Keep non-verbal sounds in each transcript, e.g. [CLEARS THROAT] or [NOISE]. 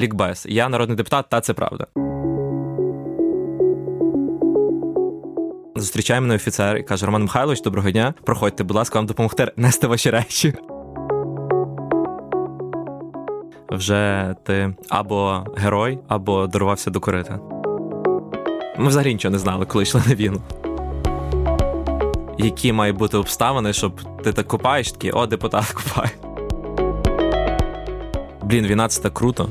лікбез. Я народний депутат, та це правда. Зустрічає мене офіцер і каже: Роман Михайлович, доброго дня. Проходьте, будь ласка, вам допомогти нести ваші речі. Вже ти або герой, або дарувався до корита. Ми взагалі нічого не знали, коли йшли на війну. Які мають бути обставини, щоб ти так купаєш, такий, о, депутат купає. Блін, війна це так круто.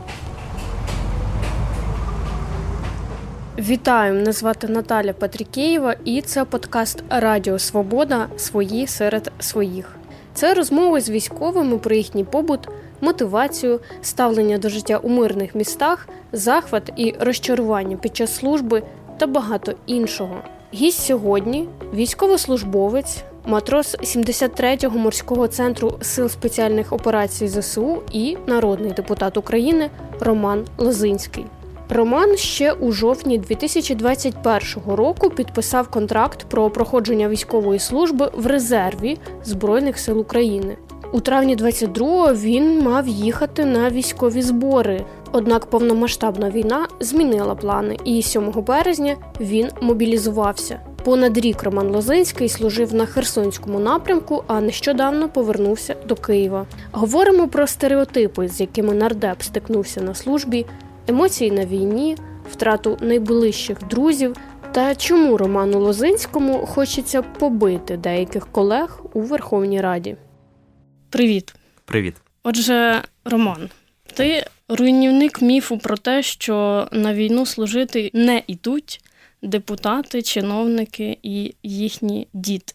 Вітаю, мене звати Наталя Патрікєєва, і це подкаст Радіо Свобода Свої серед своїх. Це розмови з військовими про їхній побут, мотивацію, ставлення до життя у мирних містах, захват і розчарування під час служби та багато іншого. Гість сьогодні військовослужбовець, матрос 73-го морського центру сил спеціальних операцій ЗСУ і народний депутат України Роман Лозинський. Роман ще у жовтні 2021 року підписав контракт про проходження військової служби в резерві Збройних сил України. У травні 22-го він мав їхати на військові збори. Однак повномасштабна війна змінила плани, і 7 березня він мобілізувався. Понад рік Роман Лозинський служив на Херсонському напрямку, а нещодавно повернувся до Києва. Говоримо про стереотипи, з якими нардеп стикнувся на службі, емоції на війні, втрату найближчих друзів та чому Роману Лозинському хочеться побити деяких колег у Верховній Раді. Привіт. Привіт. Отже, Роман, ти руйнівник міфу про те, що на війну служити не йдуть депутати, чиновники і їхні діти.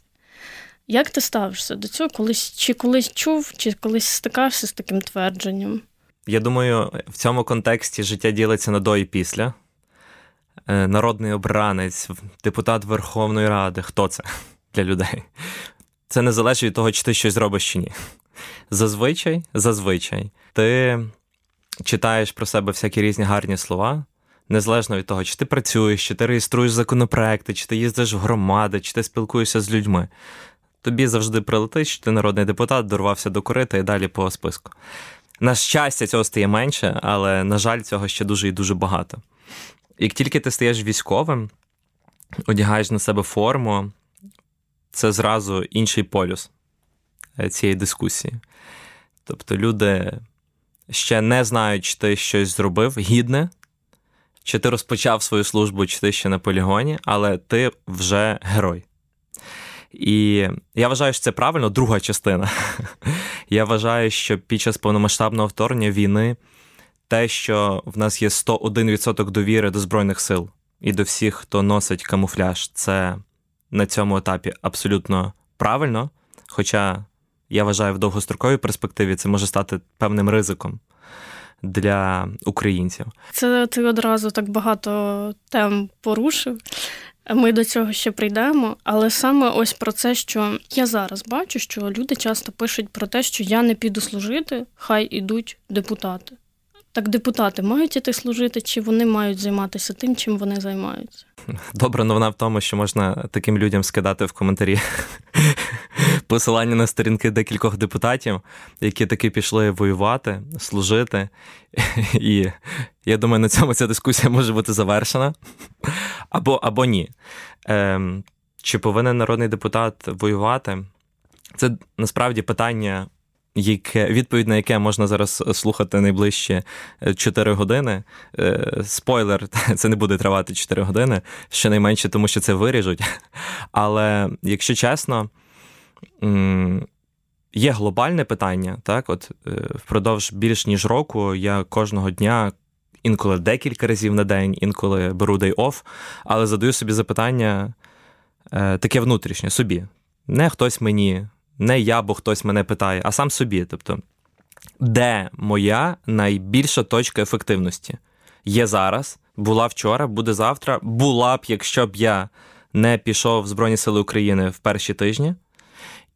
Як ти ставишся до цього? Колись чи колись чув, чи колись стикався з таким твердженням? Я думаю, в цьому контексті життя ділиться на до і після. Е, народний обранець, депутат Верховної Ради. Хто це [LAUGHS] для людей? Це не залежить від того, чи ти щось зробиш чи ні. Зазвичай, зазвичай, ти читаєш про себе всякі різні гарні слова, незалежно від того, чи ти працюєш, чи ти реєструєш законопроекти, чи ти їздиш в громади, чи ти спілкуєшся з людьми. Тобі завжди прилетить, що ти народний депутат, дорвався до корита і далі по списку. На щастя, цього стає менше, але, на жаль, цього ще дуже і дуже багато. Як тільки ти стаєш військовим, одягаєш на себе форму, це зразу інший полюс е, цієї дискусії. Тобто люди ще не знають, чи ти щось зробив гідне, чи ти розпочав свою службу, чи ти ще на полігоні, але ти вже герой. І я вважаю, що це правильно, друга частина. [LAUGHS] Я вважаю, що під час повномасштабного вторгнення війни те, що в нас є 101% довіри до Збройних сил і до всіх, хто носить камуфляж, це на цьому етапі абсолютно правильно. Хоча я вважаю, в довгостроковій перспективі це може стати певним ризиком для українців. Це ти одразу так багато тем порушив. Ми до цього ще прийдемо, але саме ось про це, що я зараз бачу, що люди часто пишуть про те, що я не піду служити, хай ідуть депутати. Так депутати мають іти служити, чи вони мають займатися тим, чим вони займаються? Добра новина в тому, що можна таким людям скидати в коментарі посилання на сторінки декількох депутатів, які таки пішли воювати, служити. І я думаю, на цьому ця дискусія може бути завершена або або ні. Ем, Чи повинен народний депутат воювати? Це насправді питання яке відповідь на яке можна зараз слухати найближчі 4 е, години. Е, спойлер, [LAUGHS] це не буде тривати 4 години, щонайменше, тому що це виріжуть. Але якщо чесно, є глобальне питання, так, от е, впродовж більш ніж року я кожного дня. Інколи декілька разів на день, інколи беру day off, але задаю собі запитання таке внутрішнє собі. Не хтось мені не я, бо хтось мене питає, а сам собі. Тобто, де моя найбільша точка ефективності? Є зараз, була вчора, буде завтра. Була б, якщо б я не пішов в Збройні Сили України в перші тижні.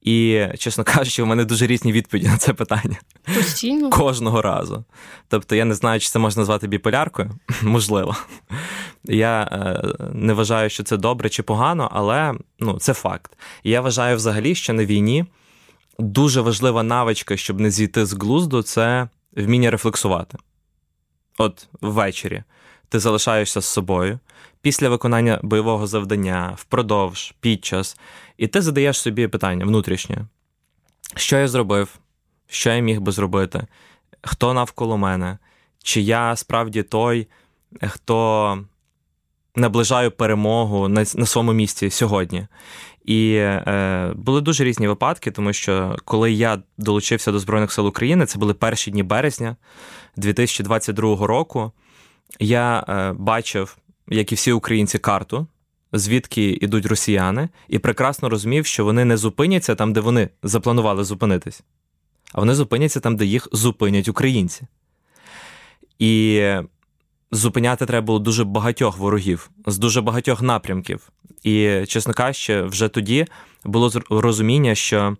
І, чесно [LAUGHS] кажучи, у мене дуже різні відповіді на це питання. Постійно? [LAUGHS] Кожного разу. Тобто, я не знаю, чи це можна назвати біполяркою. [LAUGHS] Можливо. Я е, не вважаю, що це добре чи погано, але ну, це факт. І я вважаю взагалі, що на війні дуже важлива навичка, щоб не зійти з глузду, це вміння рефлексувати. От ввечері ти залишаєшся з собою після виконання бойового завдання, впродовж, під час, і ти задаєш собі питання внутрішнє: що я зробив, що я міг би зробити, хто навколо мене, чи я справді той, хто наближаю перемогу на на своєму місці сьогодні. І е, були дуже різні випадки, тому що коли я долучився до Збройних сил України, це були перші дні березня 2022 року. Я е, бачив, як і всі українці, карту, звідки йдуть росіяни, і прекрасно розумів, що вони не зупиняться там, де вони запланували зупинитись, а вони зупиняться там, де їх зупинять українці. І зупиняти треба було дуже багатьох ворогів з дуже багатьох напрямків. І, чесно кажучи, вже тоді було розуміння, що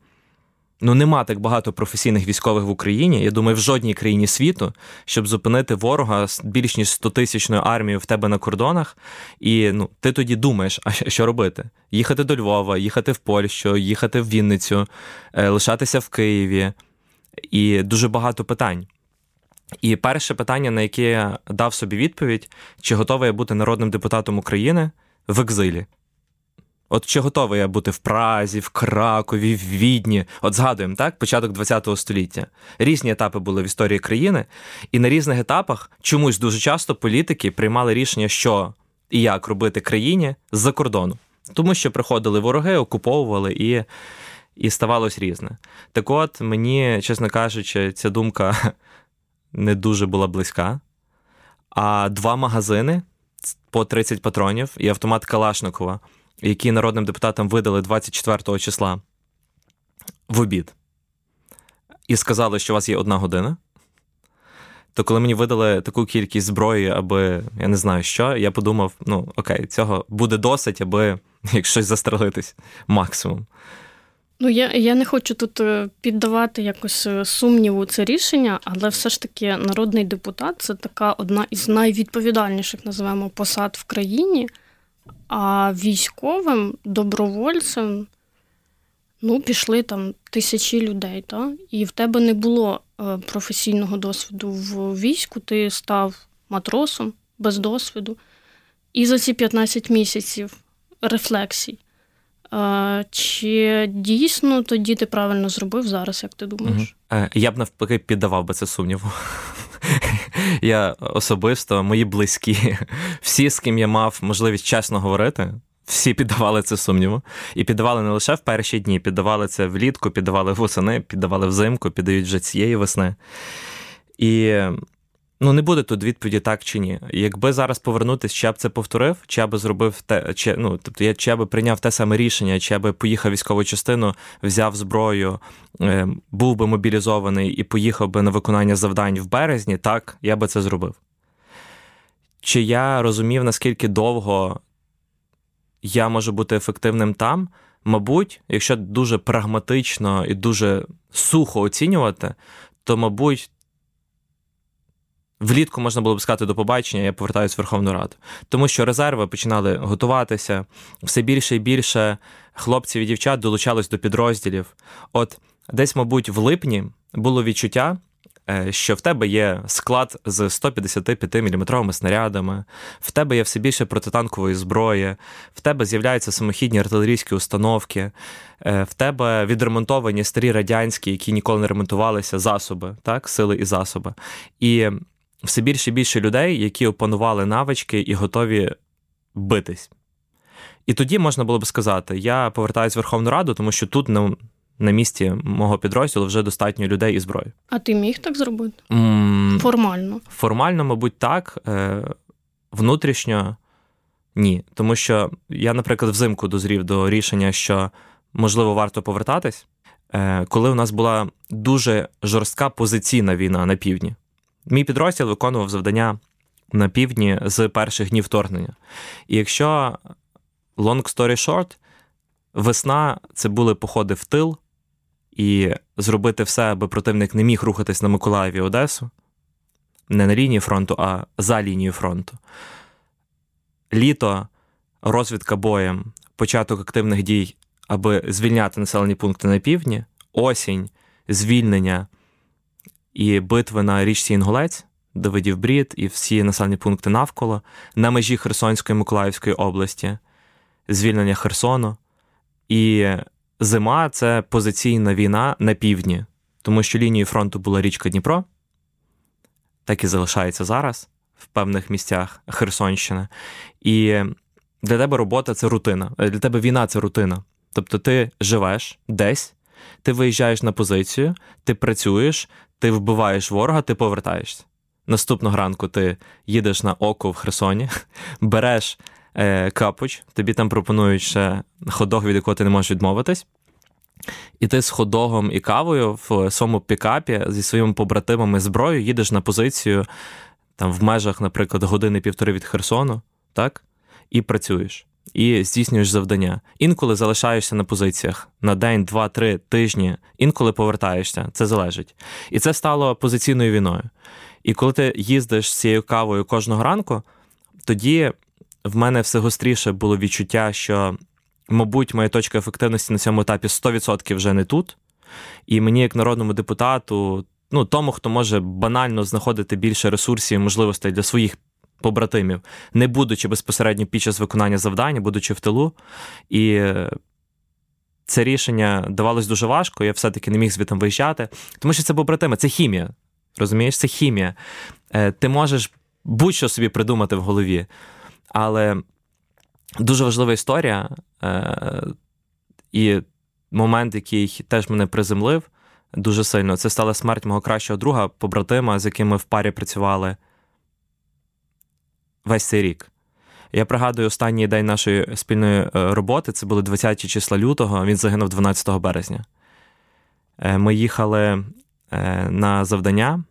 ну нема так багато професійних військових в Україні. Я думаю, в жодній країні світу, щоб зупинити ворога з більш ніж 100-тисячною армією в тебе на кордонах. І ну, ти тоді думаєш, а що робити? Їхати до Львова, їхати в Польщу, їхати в Вінницю, е, лишатися в Києві. І дуже багато питань. І перше питання, на яке я дав собі відповідь, чи готовий я бути народним депутатом України в екзилі. От чи готовий я бути в Празі, в Кракові, в Відні? От згадуємо, так, початок ХХ століття. Різні етапи були в історії країни, і на різних етапах чомусь дуже часто політики приймали рішення, що і як робити країні з-за кордону. Тому що приходили вороги, окуповували і і ставалось різне. Так от мені, чесно кажучи, ця думка [LAUGHS] не дуже була близька. А два магазини по 30 патронів і автомат Калашникова, які народним депутатам видали 24 числа в обід, і сказали, що у вас є одна година. То коли мені видали таку кількість зброї, аби я не знаю що, я подумав: ну окей, цього буде досить, аби [LAUGHS] якщо застрелитись максимум. Ну, я я не хочу тут е, піддавати якось е, сумніву це рішення, але все ж таки народний депутат це така одна із найвідповідальніших, називаємо, посад в країні. А військовим добровольцем ну, пішли там тисячі людей. Та? І в тебе не було е, професійного досвіду в війську, ти став матросом без досвіду. І за ці 15 місяців рефлексій. Чи дійсно тоді ти правильно зробив зараз, як ти думаєш? Угу. Я б навпаки піддавав би це сумніву. Я особисто, мої близькі, [LAUGHS] всі, з ким я мав можливість чесно говорити, всі піддавали це сумніву. І піддавали не лише в перші дні, піддавали це влітку, піддавали восени, піддавали взимку, піддають вже цієї весни. І Ну, не буде тут відповіді так чи ні. Якби зараз повернутися, чи б це повторив, чи я би зробив те, чи ну тобто я чи би прийняв те саме рішення, чи я би поїхав військову частину, взяв зброю, е, був би мобілізований і поїхав би на виконання завдань в березні, так я би це зробив. Чи я розумів, наскільки довго я можу бути ефективним там? Мабуть, якщо дуже прагматично і дуже сухо оцінювати, то, мабуть, Влітку можна було б сказати до побачення, я повертаюся в Верховну Раду, тому що резерви починали готуватися все більше і більше хлопців і дівчат долучались до підрозділів. От десь, мабуть, в липні було відчуття, е, що в тебе є склад з 155 мм снарядами, в тебе є все більше протитанкової зброї, в тебе з'являються самохідні артилерійські установки, е, в тебе відремонтовані старі радянські, які ніколи не ремонтувалися, засоби, так, сили і засоби. І все більше і більше людей, які опанували навички і готові битись. І тоді можна було б сказати: я повертаюся в Верховну Раду, тому що тут на, на місці мого підрозділу вже достатньо людей і зброї. А ти міг так зробити? Mm, формально? Формально, мабуть, так. Е, Внутрішньо ні. Тому що я, наприклад, взимку дозрів до рішення, що можливо варто повертатись, е, коли у нас була дуже жорстка позиційна війна на півдні. Мій підрозділ виконував завдання на півдні з перших днів вторгнення. І якщо long story short, весна це були походи в тил, і зробити все, аби противник не міг рухатись на Миколаєві Одесу, не на лінії фронту, а за лінією фронту. Літо, розвідка боєм, початок активних дій, аби звільняти населені пункти на півдні, осінь, звільнення і битви на річці Інгулець Давидів Брід і всі населені пункти навколо, на межі Херсонської Миколаївської області, звільнення Херсону. І зима це позиційна війна на півдні, тому що лінією фронту була річка Дніпро, так і залишається зараз в певних місцях Херсонщини. І для тебе робота це рутина. Для тебе війна це рутина. Тобто ти живеш десь, ти виїжджаєш на позицію, ти працюєш, ти вбиваєш ворога, ти повертаєшся. Наступного ранку ти їдеш на око в Херсоні, [LAUGHS] береш е, капуч, тобі там пропонують ще ходок, від якого ти не можеш відмовитись. І ти з ходогом і кавою в своєму пікапі зі своїми побратимами зброєю їдеш на позицію там в межах, наприклад, години-півтори від Херсону, так? І працюєш, і здійснюєш завдання. Інколи залишаєшся на позиціях на день, два, три тижні, інколи повертаєшся, це залежить. І це стало позиційною війною. І коли ти їздиш з цією кавою кожного ранку, тоді в мене все гостріше було відчуття, що, мабуть, моя точка ефективності на цьому етапі 100% вже не тут. І мені, як народному депутату, ну, тому, хто може банально знаходити більше ресурсів і можливостей для своїх побратимів, не будучи безпосередньо під час виконання завдання, будучи в тилу. І це рішення давалось дуже важко, я все-таки не міг звідти виїжджати, тому що це побратими, це хімія. Розумієш, це хімія. Е, ти можеш будь-що собі придумати в голові. Але дуже важлива історія е, і момент, який теж мене приземлив дуже сильно, це стала смерть мого кращого друга, побратима, з яким ми в парі працювали весь цей рік. Я пригадую останній день нашої спільної е, роботи, це були 20 числа лютого, він загинув 12 березня. Ми їхали на завдання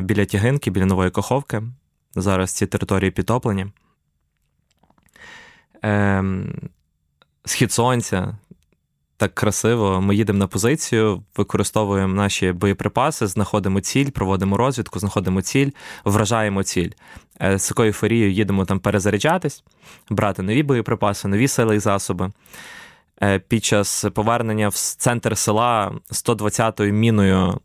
біля Тягинки, біля Нової Каховки. Зараз ці території підтоплені. Ем, Схід сонця. Так красиво, ми їдемо на позицію, використовуємо наші боєприпаси, знаходимо ціль, проводимо розвідку, знаходимо ціль, вражаємо ціль. Е, з такою ферією їдемо там перезаряджатись, брати нові боєприпаси, нові сили і засоби. Е, під час повернення в центр села 120-ю міною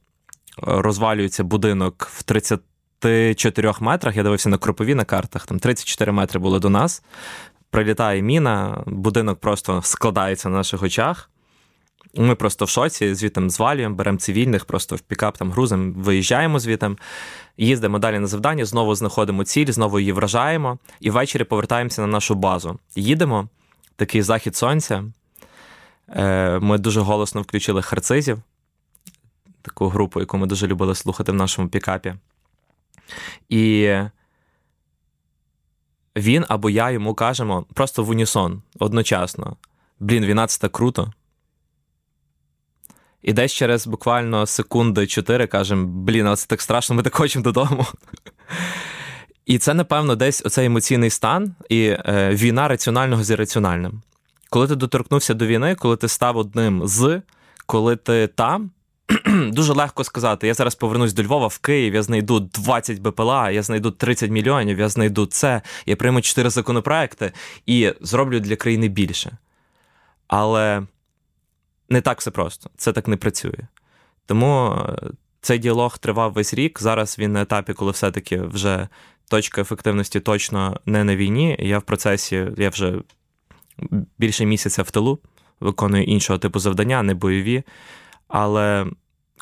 розвалюється будинок в 34 метрах. Я дивився на кропові на картах, там 34 метри було до нас. Прилітає міна, будинок просто складається на наших очах. Ми просто в шоці, звітом звалюємо, беремо цивільних, просто в пікап там грузимо, виїжджаємо звітом, їздимо далі на завдання, знову знаходимо ціль, знову її вражаємо, і ввечері повертаємося на нашу базу. Їдемо, такий захід сонця. Е, ми дуже голосно включили харцизів таку групу, яку ми дуже любили слухати в нашому пікапі. І він або я йому кажемо просто в унісон одночасно: блін, війна це так круто. І десь через буквально секунди чотири кажемо: блін, а це так страшно, ми так хочемо додому. І це, напевно, десь оцей емоційний стан і е, війна раціонального з ірраціональним. Коли ти доторкнувся до війни, коли ти став одним з, коли ти там, [CLEARS THROAT] дуже легко сказати: я зараз повернусь до Львова в Київ, я знайду 20 БПЛА, я знайду 30 мільйонів, я знайду це, я прийму 4 законопроекти і зроблю для країни більше. Але не так все просто, це так не працює. Тому е, цей діалог тривав весь рік. Зараз він на етапі, коли все-таки вже точка ефективності точно не на війні. Я в процесі, я вже більше місяця в тилу, виконую іншого типу завдання, не бойові. Але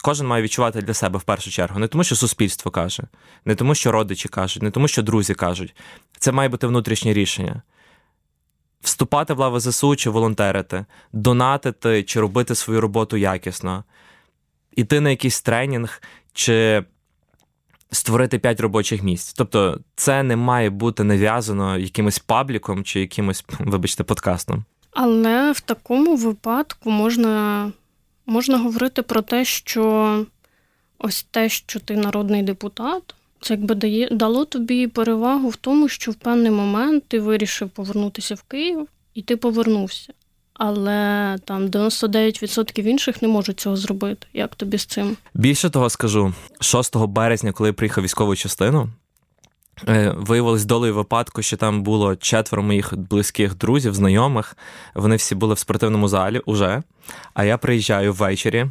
кожен має відчувати для себе в першу чергу. Не тому, що суспільство каже, не тому, що родичі кажуть, не тому, що друзі кажуть. Це має бути внутрішнє рішення. Вступати в лави ЗСУ чи волонтерити, донатити чи робити свою роботу якісно, іти на якийсь тренінг чи створити п'ять робочих місць. Тобто, це не має бути нав'язано якимось пабліком чи якимось, вибачте, подкастом. Але в такому випадку можна Можна говорити про те, що ось те, що ти народний депутат, це якби дає дало тобі перевагу в тому, що в певний момент ти вирішив повернутися в Київ і ти повернувся. Але там 99% інших не можуть цього зробити. Як тобі з цим? Більше того скажу, 6 березня, коли я приїхав військову частину, Е, виявилось долею випадку, що там було четверо моїх близьких друзів, знайомих. Вони всі були в спортивному залі уже. А я приїжджаю ввечері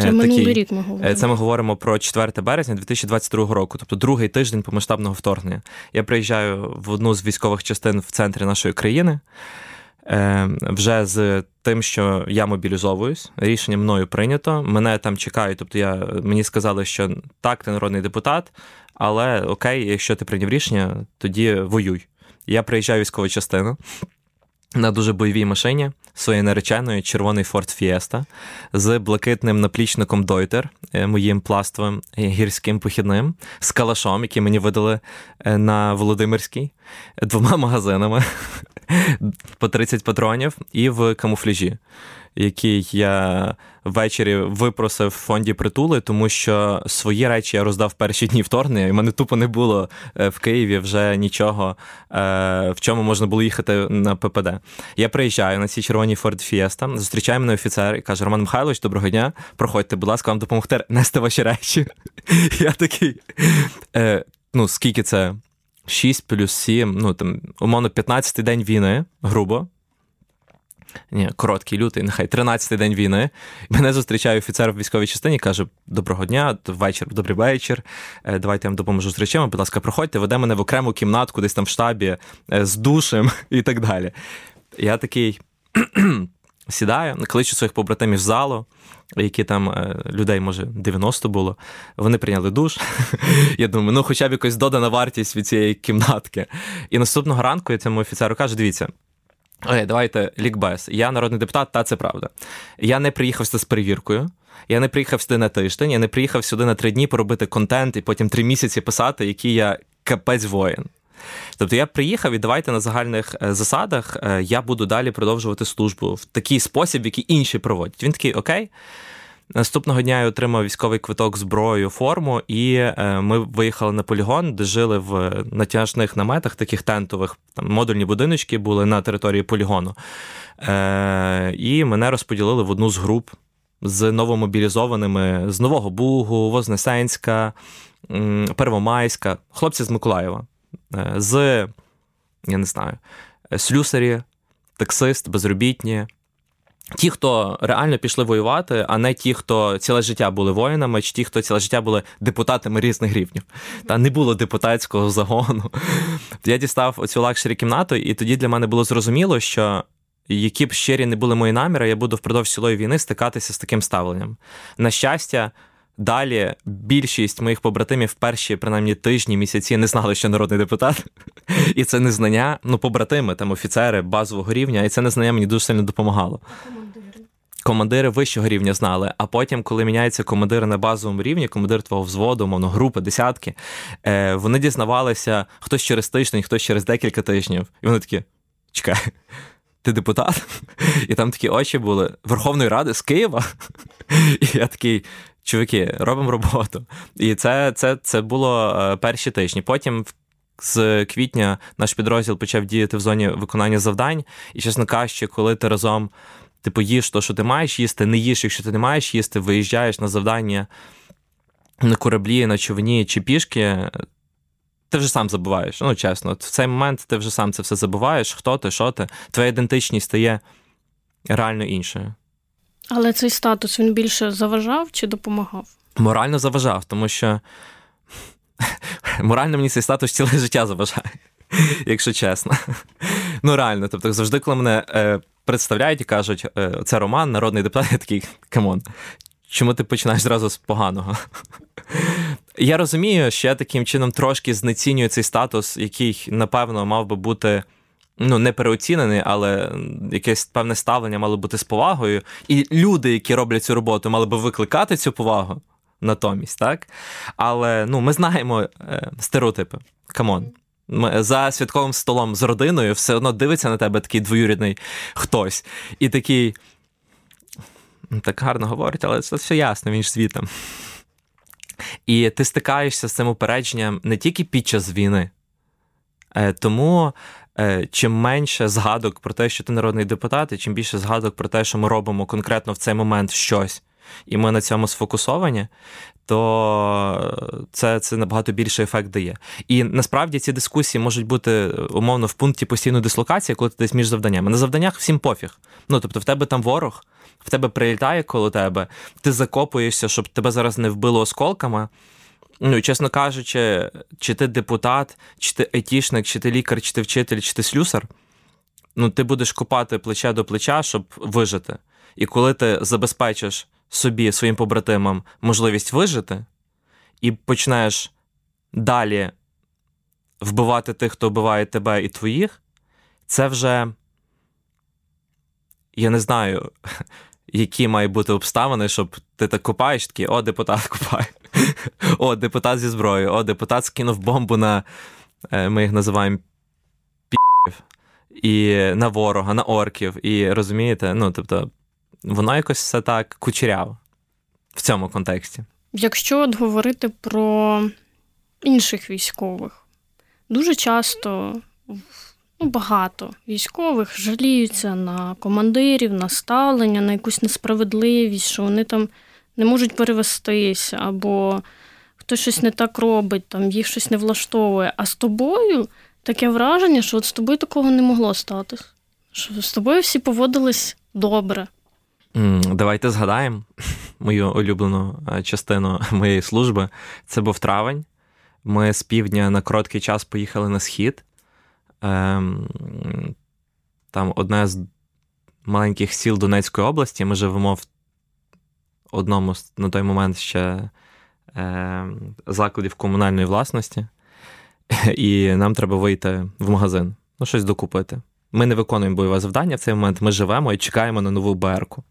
Це минулий рік ми говоримо. Це ми говоримо про 4 березня 2022 року, тобто другий тиждень повномасштабного вторгнення. Я приїжджаю в одну з військових частин в центрі нашої країни. Вже з тим, що я мобілізовуюсь, рішення мною прийнято. Мене там чекають. Тобто, я мені сказали, що так, ти народний депутат, але окей, якщо ти прийняв рішення, тоді воюй. Я приїжджаю в військову частину на дуже бойовій машині своєю нареченою червоний Ford Fiesta з блакитним наплічником Дойтер, моїм пластовим гірським похідним, з калашом, який мені видали е, на Володимирській, двома [LAUGHS] магазинами [LAUGHS] по 30 патронів і в камуфляжі який я ввечері випросив в фонді притули, тому що свої речі я роздав перші дні вторгнення, і мене тупо не було е, в Києві вже нічого, е, в чому можна було їхати на ППД. Я приїжджаю на цій червоній Ford Fiesta, зустрічає мене офіцер і каже: Роман Михайлович, доброго дня, проходьте, будь ласка, вам допомогти нести ваші речі. [LAUGHS] Я такий. «Е, ну, скільки це? 6 плюс 7, ну там, умовно, 15-й день війни, грубо. Ні, короткий лютий, нехай 13-й день війни. Мене зустрічає офіцер в військовій частині, каже: Доброго дня, вечір, добрий вечір. Е, давайте я вам допоможу з речами. Будь ласка, проходьте, веде мене в окрему кімнатку, десь там в штабі е, з душем [LAUGHS] і так далі. Я такий [CLEARS THROAT] сідаю, кличу своїх побратимів з залу, які там е, людей, може, 90 було. Вони прийняли душ. [LAUGHS] Я думаю, ну хоча б якось додана вартість від цієї кімнатки. І наступного ранку я цьому офіцеру кажу: дивіться. Окей, давайте лікбез. Я народний депутат, та це правда. Я не приїхав сюди з перевіркою. Я не приїхав сюди на тиждень, я не приїхав сюди на три дні поробити контент і потім три місяці писати, який я капець воїн. Тобто я приїхав і давайте на загальних е, засадах е, я буду далі продовжувати службу в такий спосіб, який інші проводять. Він такий окей. Наступного дня я отримав військовий квиток, зброю, форму, і е, ми виїхали на полігон, де жили в натяжних наметах, таких тентових там модульні будиночки були на території полігону. Е, і мене розподілили в одну з груп з новомобілізованими з Нового Бугу, Вознесенська, Первомайська, хлопці з Миколаєва, е, з я не знаю, слюсарі, таксист, безробітні. Ті, хто реально пішли воювати, а не ті, хто ціле життя були воїнами, чи ті, хто ціле життя були депутатами різних рівнів. Та не було депутатського загону. Я дістав оцю luxury кімнату, і тоді для мене було зрозуміло, що які б щирі не були мої наміри, я буду впродовж цілої війни стикатися з таким ставленням. На щастя. Далі більшість моїх побратимів перші, принаймні тижні, місяці не знали, що народний депутат, і це незнання, ну, побратими, там офіцери базового рівня, і це незнання мені дуже сильно допомагало. Командири вищого рівня знали, а потім, коли міняються командири на базовому рівні, командир твого взводу, мовно, групи, десятки, е, вони дізнавалися хтось через тиждень, хтось через декілька тижнів. І вони такі: чекай, ти депутат? І там такі очі були Верховної Ради з Києва. І я такий чуваки, робимо роботу. І це це, це було е, перші тижні. Потім з квітня наш підрозділ почав діяти в зоні виконання завдань. І, чесно кажучи, коли ти разом типу, їш то, що ти маєш їсти, не їш, якщо ти не маєш їсти, виїжджаєш на завдання на кораблі, на човні чи пішки. Ти вже сам забуваєш. Ну, чесно, в цей момент ти вже сам це все забуваєш, хто ти, що ти. Твоя ідентичність стає реально іншою. Але цей статус він більше заважав чи допомагав? Морально заважав, тому що [LAUGHS] морально мені цей статус ціле життя заважає, [LAUGHS] якщо чесно. Ну, реально, тобто, завжди, коли мене е, представляють і кажуть, е, це Роман, народний депутат, я такий come on. Чому ти починаєш зразу з поганого? [LAUGHS] Я розумію, що я таким чином трошки знецінюю цей статус, який, напевно, мав би бути ну, не переоцінений, але якесь певне ставлення мало бути з повагою. І люди, які роблять цю роботу, мали би викликати цю повагу натомість, так? Але ну, ми знаємо е, стереотипи. Come on. За святковим столом з родиною все одно дивиться на тебе такий двоюрідний хтось. І такий. Так гарно говорить, але це все ясно, він ж світом. І ти стикаєшся з цим упередженням не тільки під час війни. Е, тому Е, чим менше згадок про те, що ти народний депутат, і чим більше згадок про те, що ми робимо конкретно в цей момент щось, і ми на цьому сфокусовані, то це це набагато більший ефект дає. І насправді ці дискусії можуть бути умовно в пункті постійної дислокації, коли ти десь між завданнями. На завданнях всім пофіг. Ну тобто, в тебе там ворог, в тебе прилітає коло тебе, ти закопуєшся, щоб тебе зараз не вбило осколками. Ну, чесно кажучи, чи ти депутат, чи ти етішник, чи ти лікар, чи ти вчитель, чи ти слюсар, ну ти будеш копати плече до плеча, щоб вижити. І коли ти забезпечиш собі, своїм побратимам можливість вижити, і почнеш далі вбивати тих, хто вбиває тебе і твоїх, це вже я не знаю, [LAUGHS] які мають бути обставини, щоб ти так копаєш, такий, о, депутат копає. [LAUGHS] О, депутат зі зброєю, о, депутат скинув бомбу на е, ми їх називаємо пів, і на ворога, на орків. І розумієте, ну тобто, воно якось все так кучеряво в цьому контексті. Якщо от говорити про інших військових, дуже часто ну, багато військових жаліються на командирів, на ставлення, на якусь несправедливість, що вони там не можуть перевестися, або хтось щось не так робить, там їх щось не влаштовує. А з тобою таке враження, що от з тобою такого не могло статись. Що з тобою всі поводились добре. Давайте згадаємо мою улюблену е, частину [LAUGHS] моєї служби. Це був травень. Ми з півдня на короткий час поїхали на схід. Ем, там одне з маленьких сіл Донецької області. Ми живемо в одному на той момент ще ем, закладів комунальної власності, [LAUGHS] і нам треба вийти в магазин, ну, щось докупити. Ми не виконуємо бойове завдання в цей момент. Ми живемо і чекаємо на нову БРку.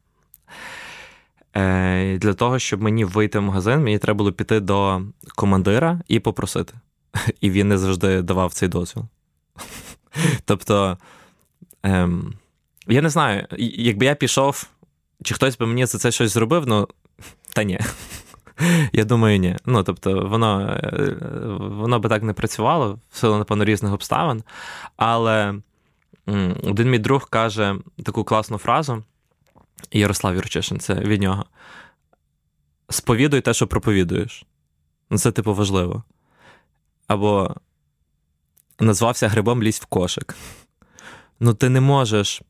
Е, Для того, щоб мені вийти в магазин, мені треба було піти до командира і попросити. [LAUGHS] І він не завжди давав цей дозвіл. [LAUGHS] Тобто, ем, я не знаю, якби я пішов, чи хтось би мені за це щось зробив, ну та ні. [LAUGHS] Я думаю, ні. Ну, тобто, воно е, воно би так не працювало в силу, напевно, різних обставин. Але один мій друг каже таку класну фразу. Ярослав Юрчишин, це від нього. Сповідуй те, що проповідуєш. Ну, Це, типу, важливо. Або назвався грибом лізь в кошик. Ну, ти не можеш,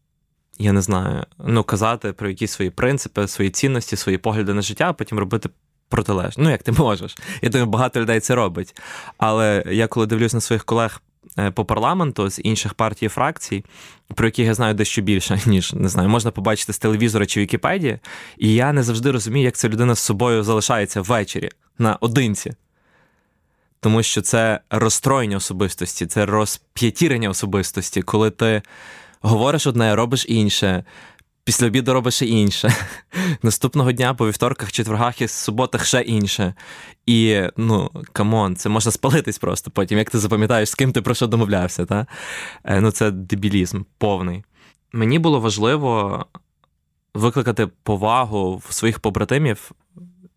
я не знаю, ну, казати про якісь свої принципи, свої цінності, свої погляди на життя, а потім робити протилежно. Ну, як ти можеш. Я думаю, багато людей це робить. Але я коли дивлюсь на своїх колег по парламенту з інших партій і фракцій, про яких я знаю дещо більше, [LAUGHS] ніж не знаю, можна побачити з телевізора чи Вікіпедії. І я не завжди розумію, як ця людина з собою залишається ввечері на одинці. Тому що це розстроєння особистості, це розп'ятірення особистості, коли ти говориш одне, робиш інше, Після обіду робиш ще інше. [LAUGHS] Наступного дня по вівторках, четвергах і суботах ще інше. І ну, come on, це можна спалитись просто потім. Як ти запам'ятаєш, з ким ти про що домовлявся? Та? Е, ну, Це дебілізм повний. Мені було важливо викликати повагу в своїх побратимів,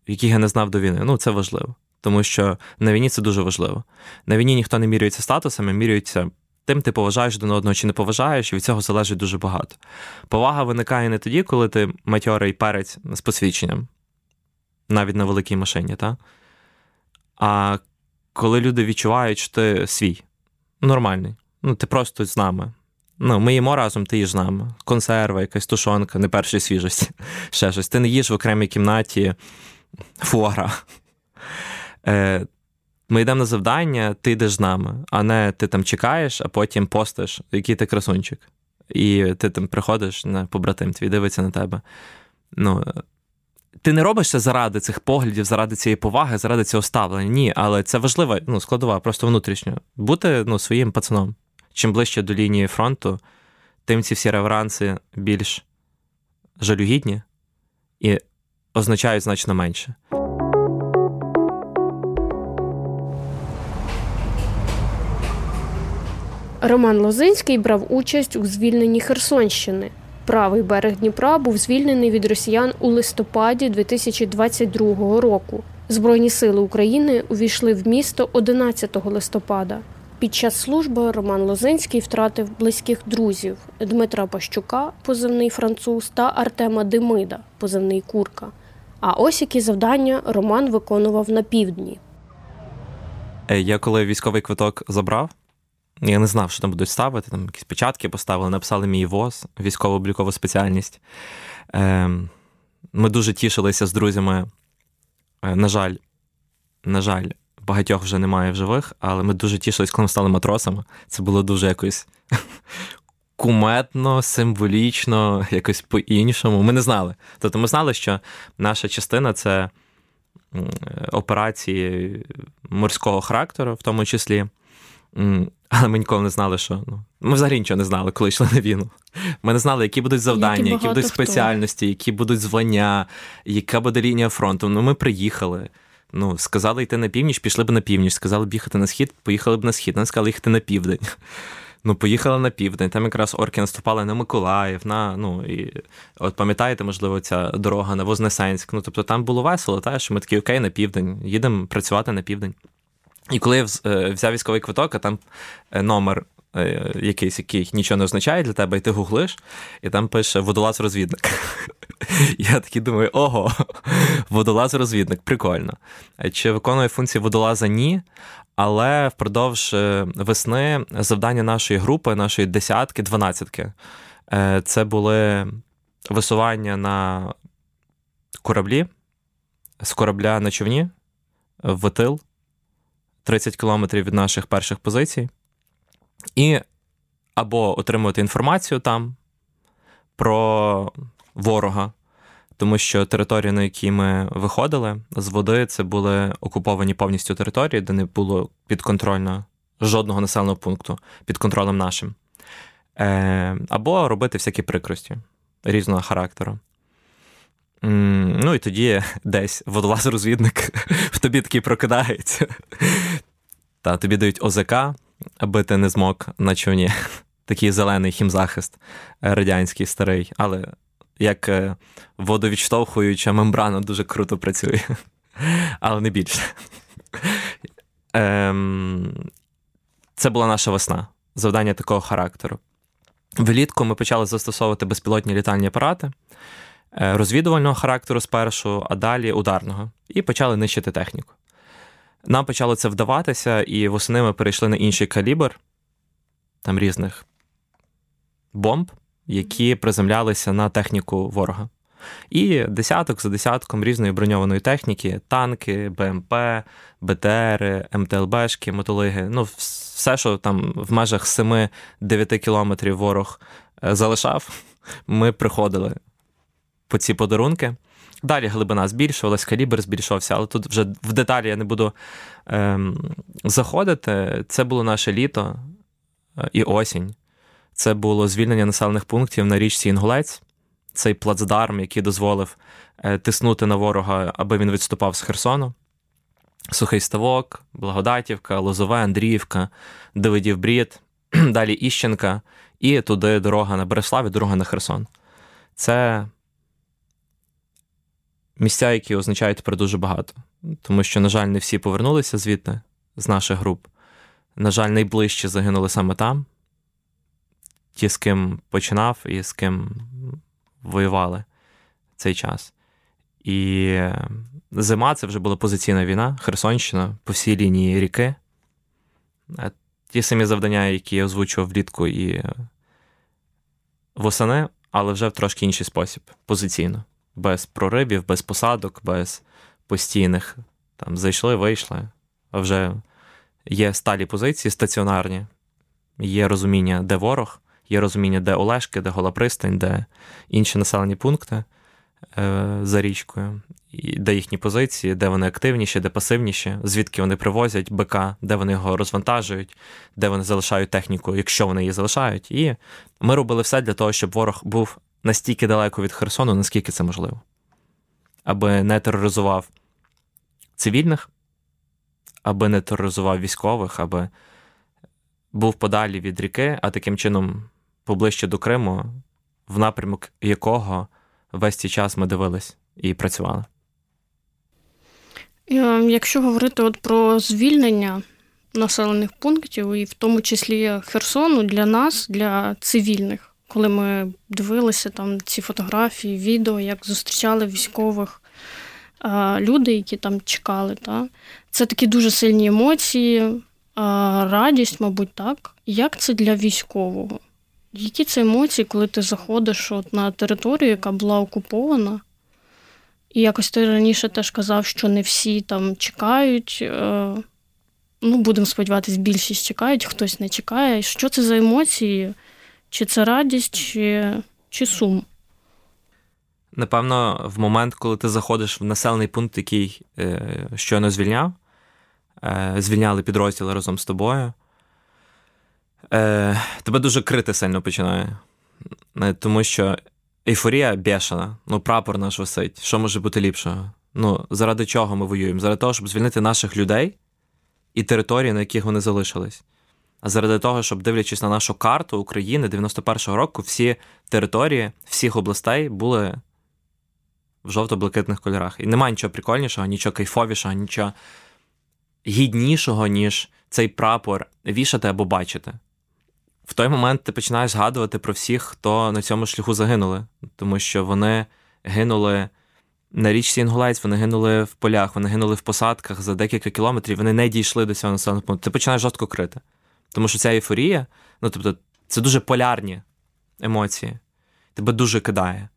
яких я не знав до війни. Ну, це важливо. Тому що на війні це дуже важливо. На війні ніхто не міряється статусами, міряються тим ти поважаєш один одного чи не поважаєш, і від цього залежить дуже багато. Повага виникає не тоді, коли ти матьорий перець з посвідченням, навіть на великій машині, та? а коли люди відчувають, що ти свій, нормальний. Ну, ти просто з нами. Ну, Ми їмо разом, ти їж з нами. Консерва, якась тушонка, не першої свіжості, [LAUGHS] ще щось. Ти не їш в окремій кімнаті фуара. Ми йдемо на завдання, ти йдеш з нами, а не ти там чекаєш, а потім постиш, який ти красунчик. І ти там приходиш на побратим, твій дивиться на тебе. Ну, Ти не робиш це заради цих поглядів, заради цієї поваги, заради цього ставлення. Ні, але це важлива ну, складова, просто внутрішньо. Бути ну, своїм пацаном. Чим ближче до лінії фронту, тим ці всі реверанси більш жалюгідні і означають значно менше. Роман Лозинський брав участь у звільненні Херсонщини. Правий берег Дніпра був звільнений від росіян у листопаді 2022 року. Збройні сили України увійшли в місто 11 листопада. Під час служби Роман Лозинський втратив близьких друзів Дмитра Пащука, позивний француз, та Артема Демида, позивний Курка. А ось які завдання Роман виконував на півдні. Е, я коли військовий квиток забрав, я не знав, що там будуть ставити. Там якісь печатки поставили, написали мій ВОЗ, військово-облікову спеціальність. Ем, ми дуже тішилися з друзями. Е, на жаль, на жаль, багатьох вже немає в живих, але ми дуже тішились, коли ми стали матросами. Це було дуже якось [LAUGHS] куметно, символічно, якось по-іншому. Ми не знали. Тобто ми знали, що наша частина це операції морського характеру, в тому числі. Але ми ніколи не знали, що ну, ми взагалі нічого не знали, коли йшли на війну. Ми не знали, які будуть завдання, які, які будуть спеціальності, хто. які будуть звання, яка буде лінія фронту. Ну, ми приїхали. Ну, сказали йти на північ, пішли б на північ. Сказали б їхати на схід, поїхали б на схід. Нам сказали їхати на південь. [LAUGHS] Ну, поїхали на південь. Там якраз орки наступали на Миколаїв, на ну і от пам'ятаєте, можливо, ця дорога на Вознесенськ. Ну, тобто там було весело, та що ми такі окей, на південь, їдемо працювати на південь. І коли я е, взяв військовий квиток, а там е, номер е, якийсь, який нічого не означає для тебе, і ти гуглиш, і там пише водолаз-розвідник. [LAUGHS] Я такий думаю, ого, водолаз-розвідник, прикольно. Чи виконує функції водолаза? Ні. Але впродовж весни завдання нашої групи, нашої десятки, дванадцятки, це були висування на кораблі, з корабля на човні в тил. 30 кілометрів від наших перших позицій, і або отримувати інформацію там про ворога, тому що території, на які ми виходили з води, це були окуповані повністю території, де не було підконтрольно жодного населеного пункту під контролем нашим. Е, Або робити всякі прикрості різного характеру. Ну і тоді десь водолаз-розвідник [LAUGHS] в тобі такий прокидається. Та тобі дають ОЗК, аби ти не змог на човні. [LAUGHS] Такий зелений хімзахист радянський старий, але як е, водовідштовхуюча мембрана дуже круто працює, [LAUGHS] але не більше. Ем, це була наша весна, завдання такого характеру. Влітку ми почали застосовувати безпілотні літальні апарати. Е, розвідувального характеру спершу, а далі ударного, і почали нищити техніку. Нам почало це вдаватися, і восени ми перейшли на інший калібр там різних бомб, які приземлялися на техніку ворога. І десяток за десятком різної броньованої техніки: танки, БМП, БТР, МТЛБшки, мотолиги. Ну, все, що там в межах 7-9 кілометрів ворог е, залишав, [LAUGHS] ми приходили по ці подарунки. Далі глибина збільшувалась, калібр збільшувався, але тут вже в деталі я не буду ем, заходити. Це було наше літо е, і осінь. Це було звільнення населених пунктів на річці Інгулець, цей плацдарм, який дозволив е, тиснути на ворога, аби він відступав з Херсону. Сухий Ставок, Благодатівка, Лозове, Андріївка, Давидів Брід, [CLEARS THROAT] далі Іщенка, і туди дорога на Береслав і дорога на Херсон. Це місця, які означають тепер дуже багато. Тому що, на жаль, не всі повернулися звідти з наших груп. На жаль, найближче загинули саме там, ті, з ким починав і з ким воювали цей час. І зима це вже була позиційна війна, Херсонщина по всій лінії ріки. Ті самі завдання, які я озвучував влітку і восени, але вже в трошки інший спосіб, позиційно без проривів, без посадок, без постійних. Там зайшли, вийшли. А вже є сталі позиції, стаціонарні, є розуміння, де ворог, є розуміння, де Олешки, де Гола пристань, де інші населені пункти е, за річкою, і де їхні позиції, де вони активніші, де пасивніші, звідки вони привозять БК, де вони його розвантажують, де вони залишають техніку, якщо вони її залишають. І ми робили все для того, щоб ворог був настільки далеко від Херсону, наскільки це можливо, аби не тероризував цивільних, аби не тероризував військових, аби був подалі від ріки, а таким чином поближче до Криму, в напрямок якого весь цей час ми дивились і працювали. Ем, якщо говорити от про звільнення населених пунктів, і в тому числі Херсону, для нас, для цивільних, коли ми дивилися там ці фотографії, відео, як зустрічали військових люди, які там чекали. Та? Це такі дуже сильні емоції, радість, мабуть, так. Як це для військового? Які це емоції, коли ти заходиш от на територію, яка була окупована? І якось ти раніше теж казав, що не всі там чекають. Е, ну, будемо сподіватися, більшість чекають, хтось не чекає. Що це за емоції? Чи це радість, чи, чи сум? Напевно, в момент, коли ти заходиш в населений пункт, який е, щойно звільняв, е, звільняли підрозділи разом з тобою, е, тебе дуже крити сильно починає. Е, тому що ейфорія бешена, ну, прапор наш висить. Що може бути ліпшого? Ну, заради чого ми воюємо? Заради того, щоб звільнити наших людей і території, на яких вони залишились. Заради того, щоб дивлячись на нашу карту України 91-го року, всі території всіх областей були в жовто-блакитних кольорах. І немає нічого прикольнішого, нічого кайфовішого, нічого гіднішого, ніж цей прапор вішати або бачити. В той момент ти починаєш згадувати про всіх, хто на цьому шляху загинули, тому що вони гинули на річці Інгулець, вони гинули в полях, вони гинули в посадках за декілька кілометрів, вони не дійшли до цього населеного пункту. Ти починаєш жорстко крити. Тому що ця ейфорія, ну тобто, це дуже полярні емоції, тебе дуже кидає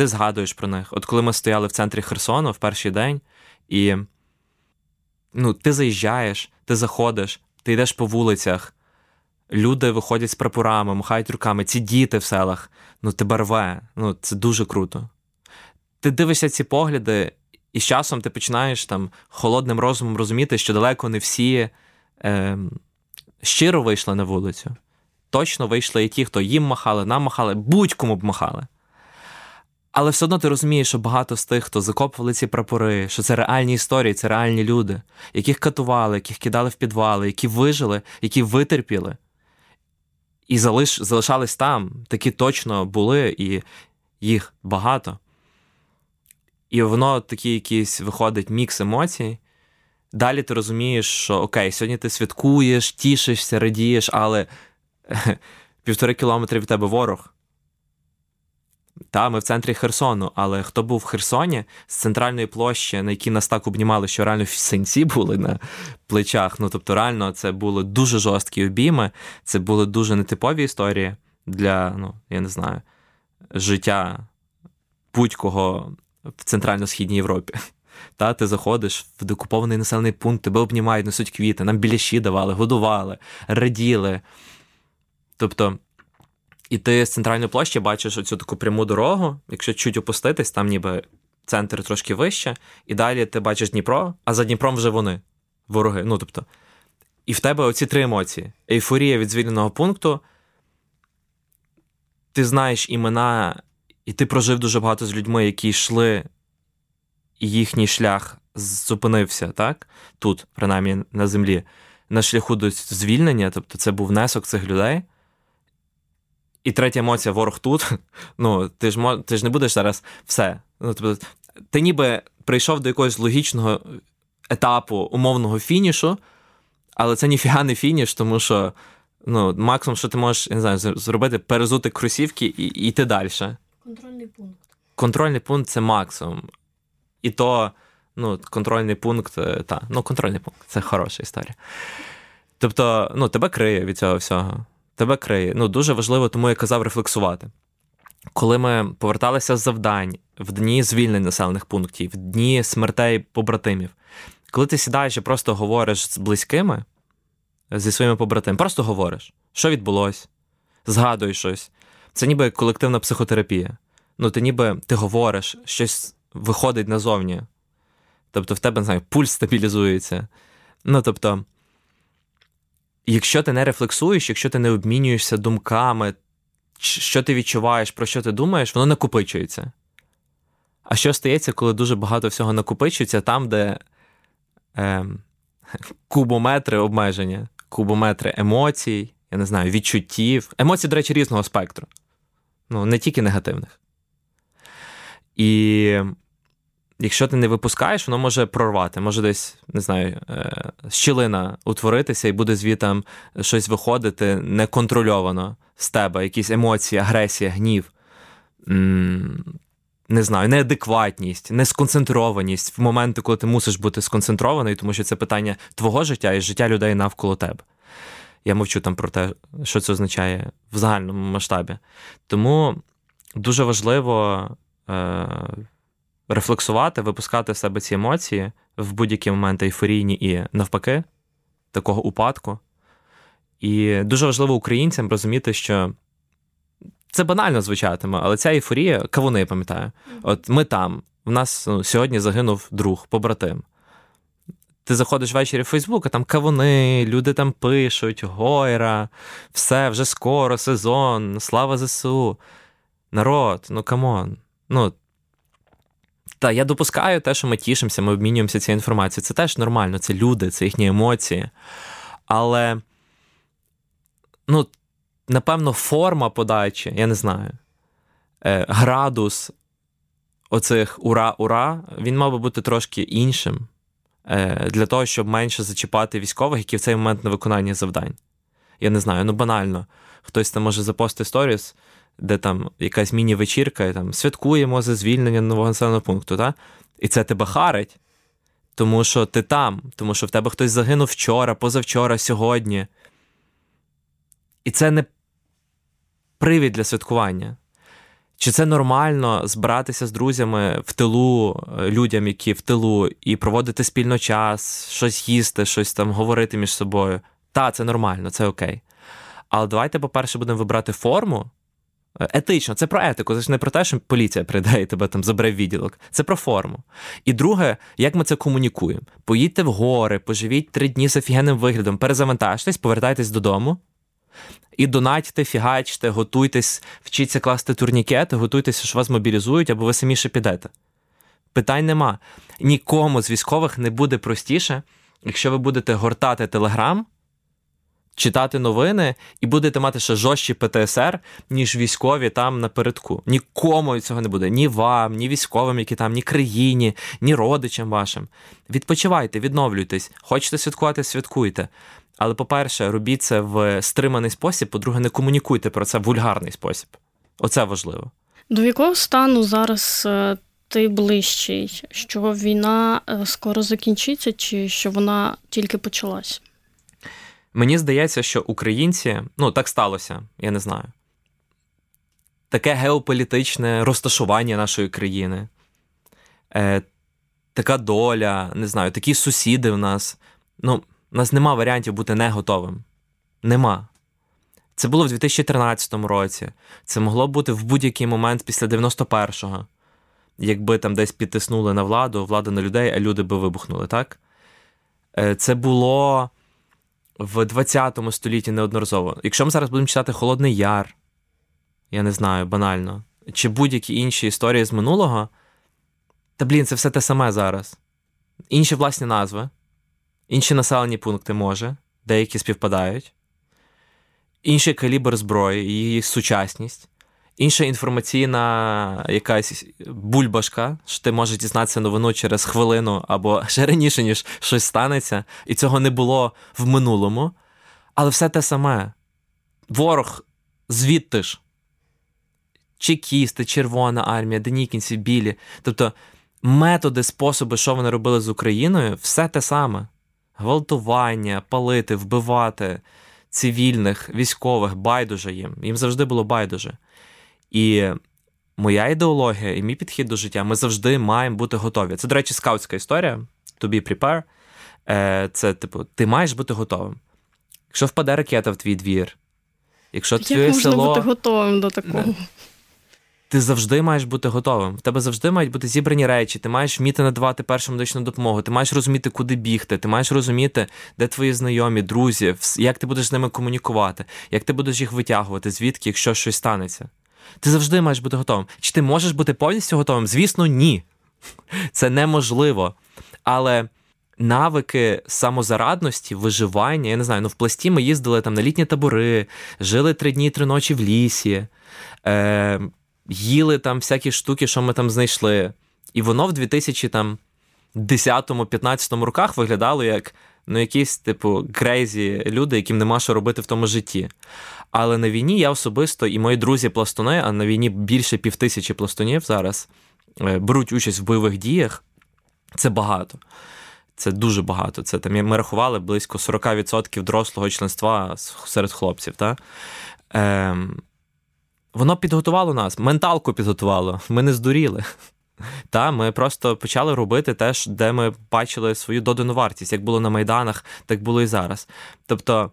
ти згадуєш про них. От коли ми стояли в центрі Херсону в перший день, і ну, ти заїжджаєш, ти заходиш, ти йдеш по вулицях, люди виходять з прапорами, махають руками, ці діти в селах, ну тебе рве, ну це дуже круто. Ти дивишся ці погляди, і з часом ти починаєш там холодним розумом розуміти, що далеко не всі е, щиро вийшли на вулицю. Точно вийшли і ті, хто їм махали, нам махали, будь-кому б махали. Але все одно ти розумієш, що багато з тих, хто закопували ці прапори, що це реальні історії, це реальні люди, яких катували, яких кидали в підвали, які вижили, які витерпіли, і залиш, залишались там. Такі точно були, і їх багато. І воно такий якийсь виходить мікс емоцій. Далі ти розумієш, що окей, сьогодні ти святкуєш, тішишся, радієш, але [LAUGHS] півтори кілометри від тебе ворог. Та, ми в центрі Херсону, але хто був в Херсоні з центральної площі, на якій нас так обнімали, що реально синці були на плечах. Ну тобто, реально, це були дуже жорсткі обійми, це були дуже нетипові історії для, ну, я не знаю, життя будь-кого в Центрально-Східній Європі. Та, Ти заходиш в декупований населений пункт, тебе обнімають, несуть квіти, нам біляші давали, годували, раділи. Тобто. І ти з центральної площі бачиш оцю таку пряму дорогу, якщо чуть опуститись, там ніби центр трошки вище, і далі ти бачиш Дніпро, а за Дніпром вже вони, вороги. Ну тобто, і в тебе оці три емоції: ейфорія від звільненого пункту. Ти знаєш імена, і ти прожив дуже багато з людьми, які йшли, їхній шлях зупинився, так? Тут, принаймні, на землі, на шляху до звільнення, тобто це був внесок цих людей. І третя емоція ворог тут. [LAUGHS] Ну, ти ж ти ж не будеш зараз все. Ну, тобто, Ти ніби прийшов до якогось логічного етапу умовного фінішу, але це ніфіга не фініш, тому що ну, максимум, що ти можеш я не знаю, зробити, перезути кросівки і, і йти далі. Контрольний пункт. Контрольний пункт це максимум. І то, ну, контрольний пункт, е, та, ну, контрольний пункт це хороша історія. Тобто, ну, тебе криє від цього всього тебе криє. Ну, дуже важливо, тому я казав рефлексувати. Коли ми поверталися з завдань в дні звільнень населених пунктів, в дні смертей побратимів, коли ти сідаєш і просто говориш з близькими, зі своїми побратимами, просто говориш, що відбулося, згадуєш щось. Це ніби колективна психотерапія. Ну, ти ніби ти говориш, щось виходить назовні. Тобто в тебе не знаю, пульс стабілізується. Ну, тобто, якщо ти не рефлексуєш, якщо ти не обмінюєшся думками, що ти відчуваєш, про що ти думаєш, воно накопичується. А що стається, коли дуже багато всього накопичується там, де е, [LAUGHS] кубометри обмеження, кубометри емоцій, я не знаю, відчуттів. Емоцій, до речі, різного спектру. Ну, не тільки негативних. І якщо ти не випускаєш, воно може прорвати, може десь, не знаю, е, щілина утворитися, і буде звітом щось виходити неконтрольовано з тебе, якісь емоції, агресія, гнів. не знаю, неадекватність, несконцентрованість в моменти, коли ти мусиш бути сконцентрований, тому що це питання твого життя і життя людей навколо тебе. Я мовчу там про те, що це означає в загальному масштабі. Тому дуже важливо рефлексувати, випускати в себе ці емоції в будь-які моменти ейфорійні і навпаки, такого упадку. І дуже важливо українцям розуміти, що це банально звучатиме, але ця ейфорія, кавуни, я пам'ятаю. От ми там, в нас ну, сьогодні загинув друг, побратим. Ти заходиш ввечері в Фейсбук, а там кавуни, люди там пишуть, ура, все, вже скоро, сезон, слава ЗСУ. Народ, ну come on. Ну, та я допускаю те, що ми тішимося, ми обмінюємося цією інформацією. Це теж нормально, це люди, це їхні емоції. Але, ну, напевно, форма подачі, я не знаю, е, градус оцих ура-ура, він мав би бути трошки іншим е, для того, щоб менше зачіпати військових, які в цей момент на виконанні завдань. Я не знаю, ну банально. Хтось там може запостити сторіс, де там якась міні-вечірка, там святкуємо за звільнення нового населеного пункту, та? і це тебе харить, тому що ти там, тому що в тебе хтось загинув вчора, позавчора, сьогодні. І це не привід для святкування. Чи це нормально збиратися з друзями в тилу, е, людям, які в тилу, і проводити спільно час, щось їсти, щось там говорити між собою? Та, це нормально, це окей. Але давайте, по-перше, будемо вибрати форму. Етично, це про етику, це ж не про те, що поліція прийде і тебе там забере відділок. Це про форму. І друге, як ми це комунікуємо? Поїдьте в гори, поживіть три дні з офігенним виглядом, перезавантажтесь, повертайтесь додому. І донатьте, фігачте, готуйтесь, вчіться класти турнікети, готуйтеся, що вас мобілізують, або ви самі підете. Питань нема. Нікому з військових не буде простіше, якщо ви будете гортати телеграм, читати новини і будете мати ще жорстчі ПТСР, ніж військові там напередку. Нікому цього не буде. Ні вам, ні військовим, які там, ні країні, ні родичам вашим. Відпочивайте, відновлюйтесь. Хочете святкувати, святкуйте. Але, по-перше, робіть це в стриманий спосіб, по-друге, не комунікуйте про це в вульгарний спосіб. Оце важливо. До якого стану зараз е, ти ближчий? Що війна е, скоро закінчиться, чи що вона тільки почалась? Мені здається, що українці, ну так сталося, я не знаю. Таке геополітичне розташування нашої країни, е, така доля, не знаю, такі сусіди в нас. Ну, у нас нема варіантів бути не готовим. Нема. Це було в 2013 році. Це могло бути в будь-який момент після 91-го. Якби там десь підтиснули на владу, влада на людей, а люди би вибухнули, так? Е, це було в 20 столітті неодноразово. Якщо ми зараз будемо читати Холодний Яр, я не знаю, банально, чи будь-які інші історії з минулого, та блін, це все те саме зараз. Інші власні назви. Інші населені пункти може, деякі співпадають, інший калібр зброї, її сучасність, інша інформаційна якась бульбашка, що ти можеш дізнатися новину через хвилину або [LAUGHS] ще раніше, ніж щось станеться, і цього не було в минулому. Але все те саме. Ворог звідти ж. Чекісти, Червона армія, денікінці, білі. Тобто методи, способи, що вони робили з Україною, все те саме гвалтування, палити, вбивати цивільних, військових, байдуже їм. Їм завжди було байдуже. І моя ідеологія і мій підхід до життя ми завжди маємо бути готові. Це, до речі, скаутська історія. To be prepared. Е, це, типу, ти маєш бути готовим. Якщо впаде ракета в твій двір, якщо Як твоє можна село... бути готовим до такого? ти завжди маєш бути готовим. В тебе завжди мають бути зібрані речі, ти маєш вміти надавати першу медичну допомогу, ти маєш розуміти, куди бігти, ти маєш розуміти, де твої знайомі, друзі, як ти будеш з ними комунікувати, як ти будеш їх витягувати, звідки, якщо щось станеться. Ти завжди маєш бути готовим. Чи ти можеш бути повністю готовим? Звісно, ні. Це неможливо. Але. Навики самозарадності, виживання, я не знаю, ну в пласті ми їздили там на літні табори, жили три дні, три ночі в лісі. Е, їли там всякі штуки, що ми там знайшли. І воно в 2010-15 роках виглядало як ну, якісь, типу, крейзі люди, яким нема що робити в тому житті. Але на війні я особисто і мої друзі-пластуни, а на війні більше півтисячі пластунів зараз. е, беруть участь в бойових діях, це багато. Це дуже багато. Це там ми рахували близько 40% дорослого членства серед хлопців. Та? Ем, Воно підготувало нас, менталку підготувало. Ми не здуріли. [LAUGHS] Та ми просто почали робити те, де ми бачили свою додану вартість. Як було на майданах, так було і зараз. Тобто,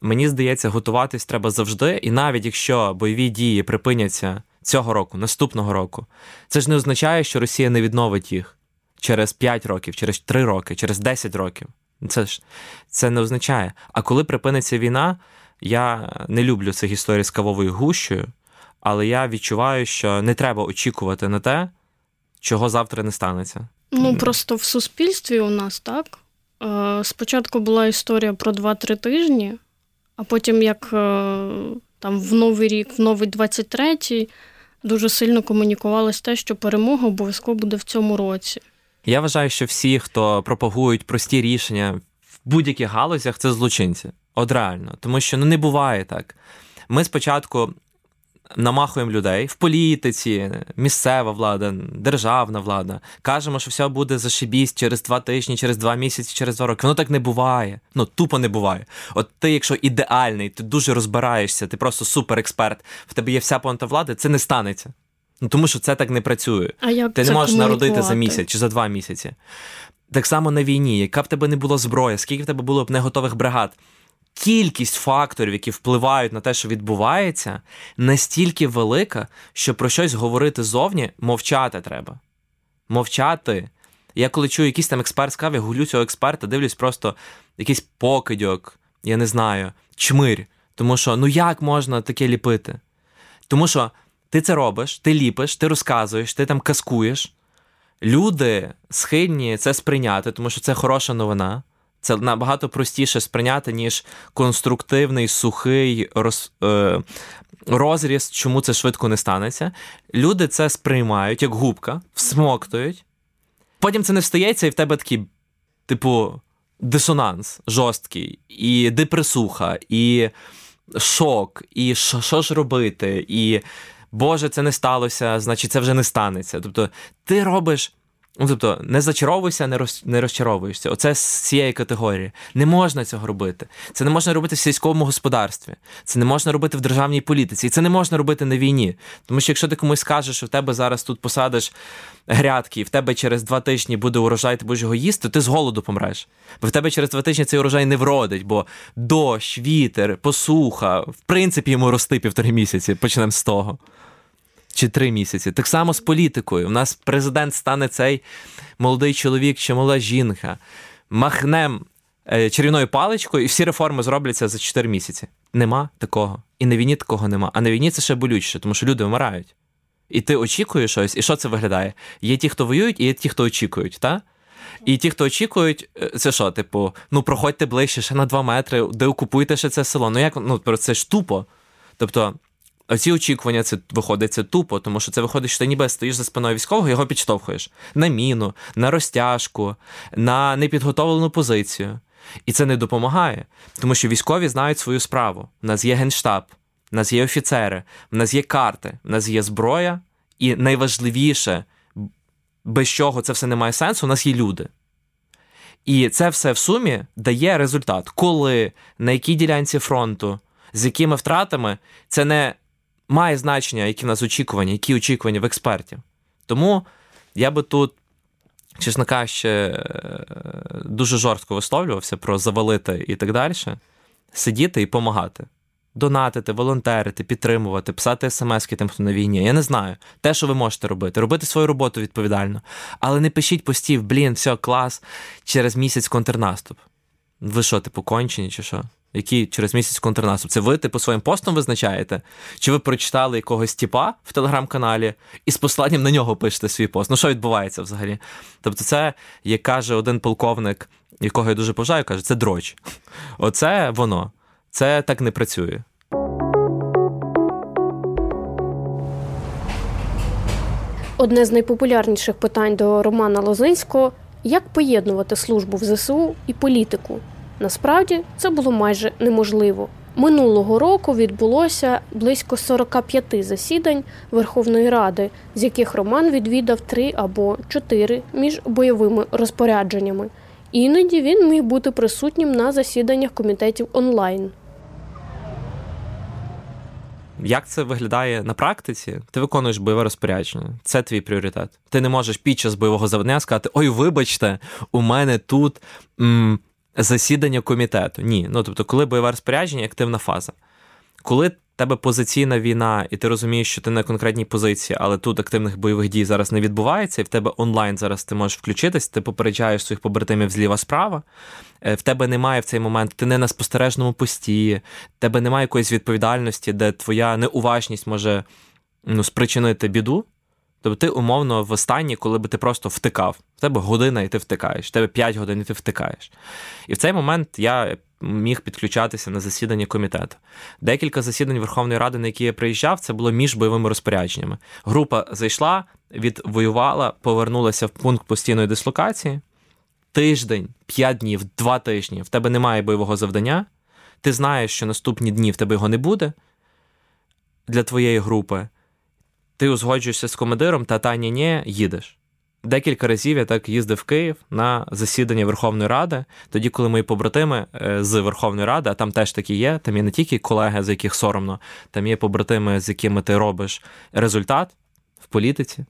мені здається, готуватись треба завжди, і навіть якщо бойові дії припиняться цього року, наступного року, це ж не означає, що Росія не відновить їх через 5 років, через 3 роки, через 10 років. Це ж це не означає. А коли припиниться війна, я не люблю цих історій з кавовою гущею, але я відчуваю, що не треба очікувати на те, чого завтра не станеться. Ну просто в суспільстві у нас так. Е, спочатку була історія про 2-3 тижні, а потім, як е, там в новий рік, в новий 23-й, дуже сильно комунікувалось те, що перемога обов'язково буде в цьому році. Я вважаю, що всі, хто пропагують прості рішення в будь-яких галузях, це злочинці. От реально. Тому що ну не буває так. Ми спочатку намахуємо людей в політиці, місцева влада, державна влада. Кажемо, що все буде зашибісь через два тижні, через два місяці, через два роки. Воно так не буває. Ну тупо не буває. От ти, якщо ідеальний, ти дуже розбираєшся, ти просто суперексперт, в тебе є вся понта влади, це не станеться. Ну тому що це так не працює. А як Ти не можеш народити за місяць чи за два місяці. Так само на війні, яка б тебе не була зброя, скільки в тебе було б неготових бригад кількість факторів, які впливають на те, що відбувається, настільки велика, що про щось говорити зовні мовчати треба. Мовчати. Я коли чую якийсь там експерт сказав, я гулю цього експерта, дивлюсь просто якийсь покидьок, я не знаю, чмирь. Тому що ну як можна таке ліпити? Тому що ти це робиш, ти ліпиш, ти розказуєш, ти там каскуєш. Люди схильні це сприйняти, тому що це хороша новина. Це набагато простіше сприйняти, ніж конструктивний, сухий роз, е, розріз, чому це швидко не станеться. Люди це сприймають як губка, всмоктують. Потім це не встається, і в тебе такий, типу, дисонанс жорсткий, і депресуха, і шок, і що, ж робити, і Боже, це не сталося, значить, це вже не станеться. Тобто, ти робиш. Ну, тобто, не зачаровуйся, не роз, не розчаровуєшся. Оце з цієї категорії. Не можна цього робити. Це не можна робити в сільському господарстві, це не можна робити в державній політиці, і це не можна робити на війні. Тому що якщо ти комусь скажеш, що в тебе зараз тут посадиш грядки, і в тебе через два тижні буде урожай, ти будеш його їсти, ти з голоду помреш. Бо в тебе через два тижні цей урожай не вродить, бо дощ, вітер, посуха, в принципі, йому рости півтори місяці. Почнемо з того чи три місяці. Так само з політикою. У нас президент стане цей молодий чоловік чи молода жінка. Махнем е, чарівною паличкою, і всі реформи зробляться за 4 місяці. Нема такого. І на війні такого нема. А на війні це ще болючіше, тому що люди вмирають. І ти очікуєш щось, і що це виглядає? Є ті, хто воюють, і є ті, хто очікують, так? І ті, хто очікують, е, це що, типу, ну проходьте ближче ще на 2 метри, де окупуйте ще це село. Ну як ну це ж тупо. Тобто Оці очікування це виходить це тупо, тому що це виходить, що ти ніби стоїш за спиною військового, його підштовхуєш на міну, на розтяжку, на непідготовлену позицію. І це не допомагає, тому що військові знають свою справу. У нас є генштаб, у нас є офіцери, у нас є карти, у нас є зброя, і найважливіше, без чого це все не має сенсу, у нас є люди. І це все в сумі дає результат, коли на якій ділянці фронту, з якими втратами, це не має значення, які в нас очікування, які очікування в експертів. Тому я би тут, чесно кажучи, е, дуже жорстко висловлювався про завалити і так далі, сидіти і допомагати. Донатити, волонтерити, підтримувати, писати смски тим, хто на війні. Я не знаю. Те, що ви можете робити, робити свою роботу відповідально. Але не пишіть постів, блін, все, клас, через місяць контрнаступ. Ви що, типу, кончені, чи що? Який через місяць контрнаступ. Це ви типу своїм постом визначаєте? Чи ви прочитали якогось тіпа в телеграм-каналі і з посланням на нього пишете свій пост? Ну що відбувається взагалі? Тобто, це, як каже один полковник, якого я дуже поважаю, каже, це дроч. [LAUGHS] Оце воно. Це так не працює. Одне з найпопулярніших питань до Романа Лозинського як поєднувати службу в ЗСУ і політику. Насправді це було майже неможливо. Минулого року відбулося близько 45 засідань Верховної Ради, з яких Роман відвідав три або чотири між бойовими розпорядженнями. Іноді він міг бути присутнім на засіданнях комітетів онлайн. Як це виглядає на практиці? Ти виконуєш бойове розпорядження. Це твій пріоритет. Ти не можеш під час бойового завдання сказати: Ой, вибачте, у мене тут м, засідання комітету. Ні. Ну тобто, коли бойове розпорядження, активна фаза. Коли тебе позиційна війна, і ти розумієш, що ти на конкретній позиції, але тут активних бойових дій зараз не відбувається, і в тебе онлайн зараз ти можеш включитись, ти попереджаєш своїх побратимів зліва-справа. Е, в тебе немає в цей момент, ти не на спостережному пості, в тебе немає якоїсь відповідальності, де твоя неуважність може ну, спричинити біду. Тобто ти умовно в останній, коли би ти просто втикав. В тебе година і ти втикаєш, в тебе 5 годин і ти втикаєш. І в цей момент я міг підключатися на засідання комітету. Декілька засідань Верховної Ради, на які я приїжджав, це було між бойовими розпорядженнями. Група зайшла, відвоювала, повернулася в пункт постійної дислокації. Тиждень, п'ять днів, два тижні. В тебе немає бойового завдання. Ти знаєш, що наступні дні в тебе його не буде для твоєї групи. Ти узгоджуєшся з командиром, та та ні, їдеш. Декілька разів я так їздив в Київ на засідання Верховної Ради, тоді, коли мої побратими е, з Верховної Ради, а там теж такі є, там є не тільки колеги, з яких соромно, там є побратими, з якими ти робиш результат в політиці.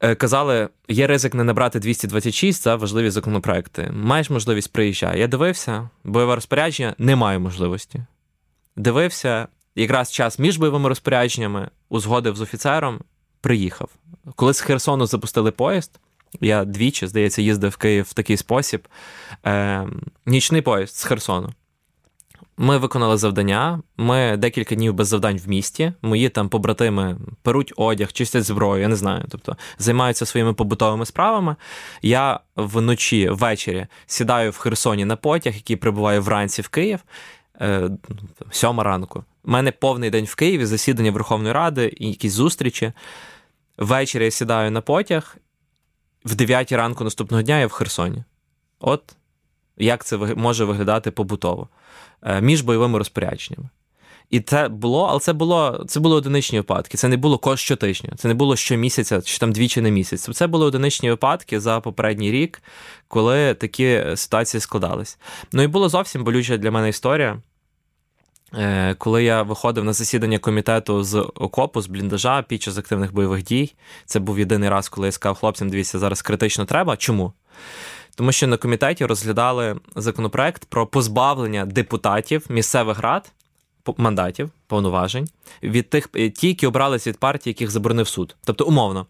Е, казали, є ризик не набрати 226 за важливі законопроекти. Маєш можливість приїжджай. Я дивився, бойове розпорядження не маю можливості. Дивився, якраз час між бойовими розпорядженнями узгодив з офіцером, приїхав. Коли з Херсону запустили поїзд, я двічі, здається, їздив в Київ в такий спосіб. Е, Нічний поїзд з Херсону. Ми виконали завдання. Ми декілька днів без завдань в місті. Мої там побратими перуть одяг, чистять зброю, я не знаю. Тобто займаються своїми побутовими справами. Я вночі, ввечері сідаю в Херсоні на потяг, який прибуває вранці в Київ. Е, сьома ранку. У мене повний день в Києві, засідання Верховної Ради і якісь зустрічі. Ввечері я сідаю на потяг, в 9 ранку наступного дня я в Херсоні. От як це може виглядати побутово е, між бойовими розпорядженнями. І це було, але це було це були одиничні випадки. Це не було щотижня, це не було щомісяця чи там двічі на місяць. Це були одиничні випадки за попередній рік, коли такі ситуації складались. Ну і була зовсім болюча для мене історія. Е, коли я виходив на засідання комітету з окопу, з бліндажа під час активних бойових дій, це був єдиний раз, коли я сказав хлопцям, дивіться, зараз критично треба. Чому? Тому що на комітеті розглядали законопроект про позбавлення депутатів місцевих рад мандатів, повноважень від тих, е, ті, які обралися від партії, яких заборонив суд. Тобто, умовно,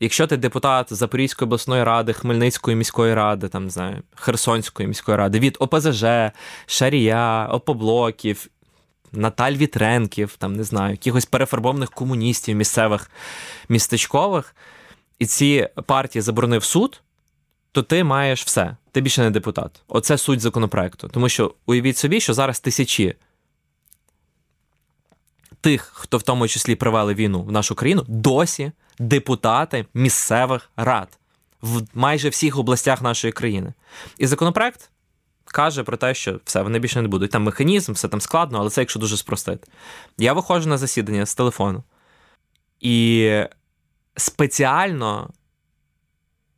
Якщо ти депутат Запорізької обласної ради, Хмельницької міської ради, там не знаю, Херсонської міської ради, від ОПЗЖ, Шарія, Опоблоків, Наталь Вітренків, там не знаю, якихось перефарбованих комуністів місцевих містечкових, і ці партії заборонив суд, то ти маєш все. Ти більше не депутат. Оце суть законопроекту. Тому що уявіть собі, що зараз тисячі тих, хто в тому числі привели війну в нашу країну, досі депутати місцевих рад в майже всіх областях нашої країни. І законопроект каже про те, що все, вони більше не будуть. Там механізм, все там складно, але це якщо дуже спростити. Я виходжу на засідання з телефону і спеціально.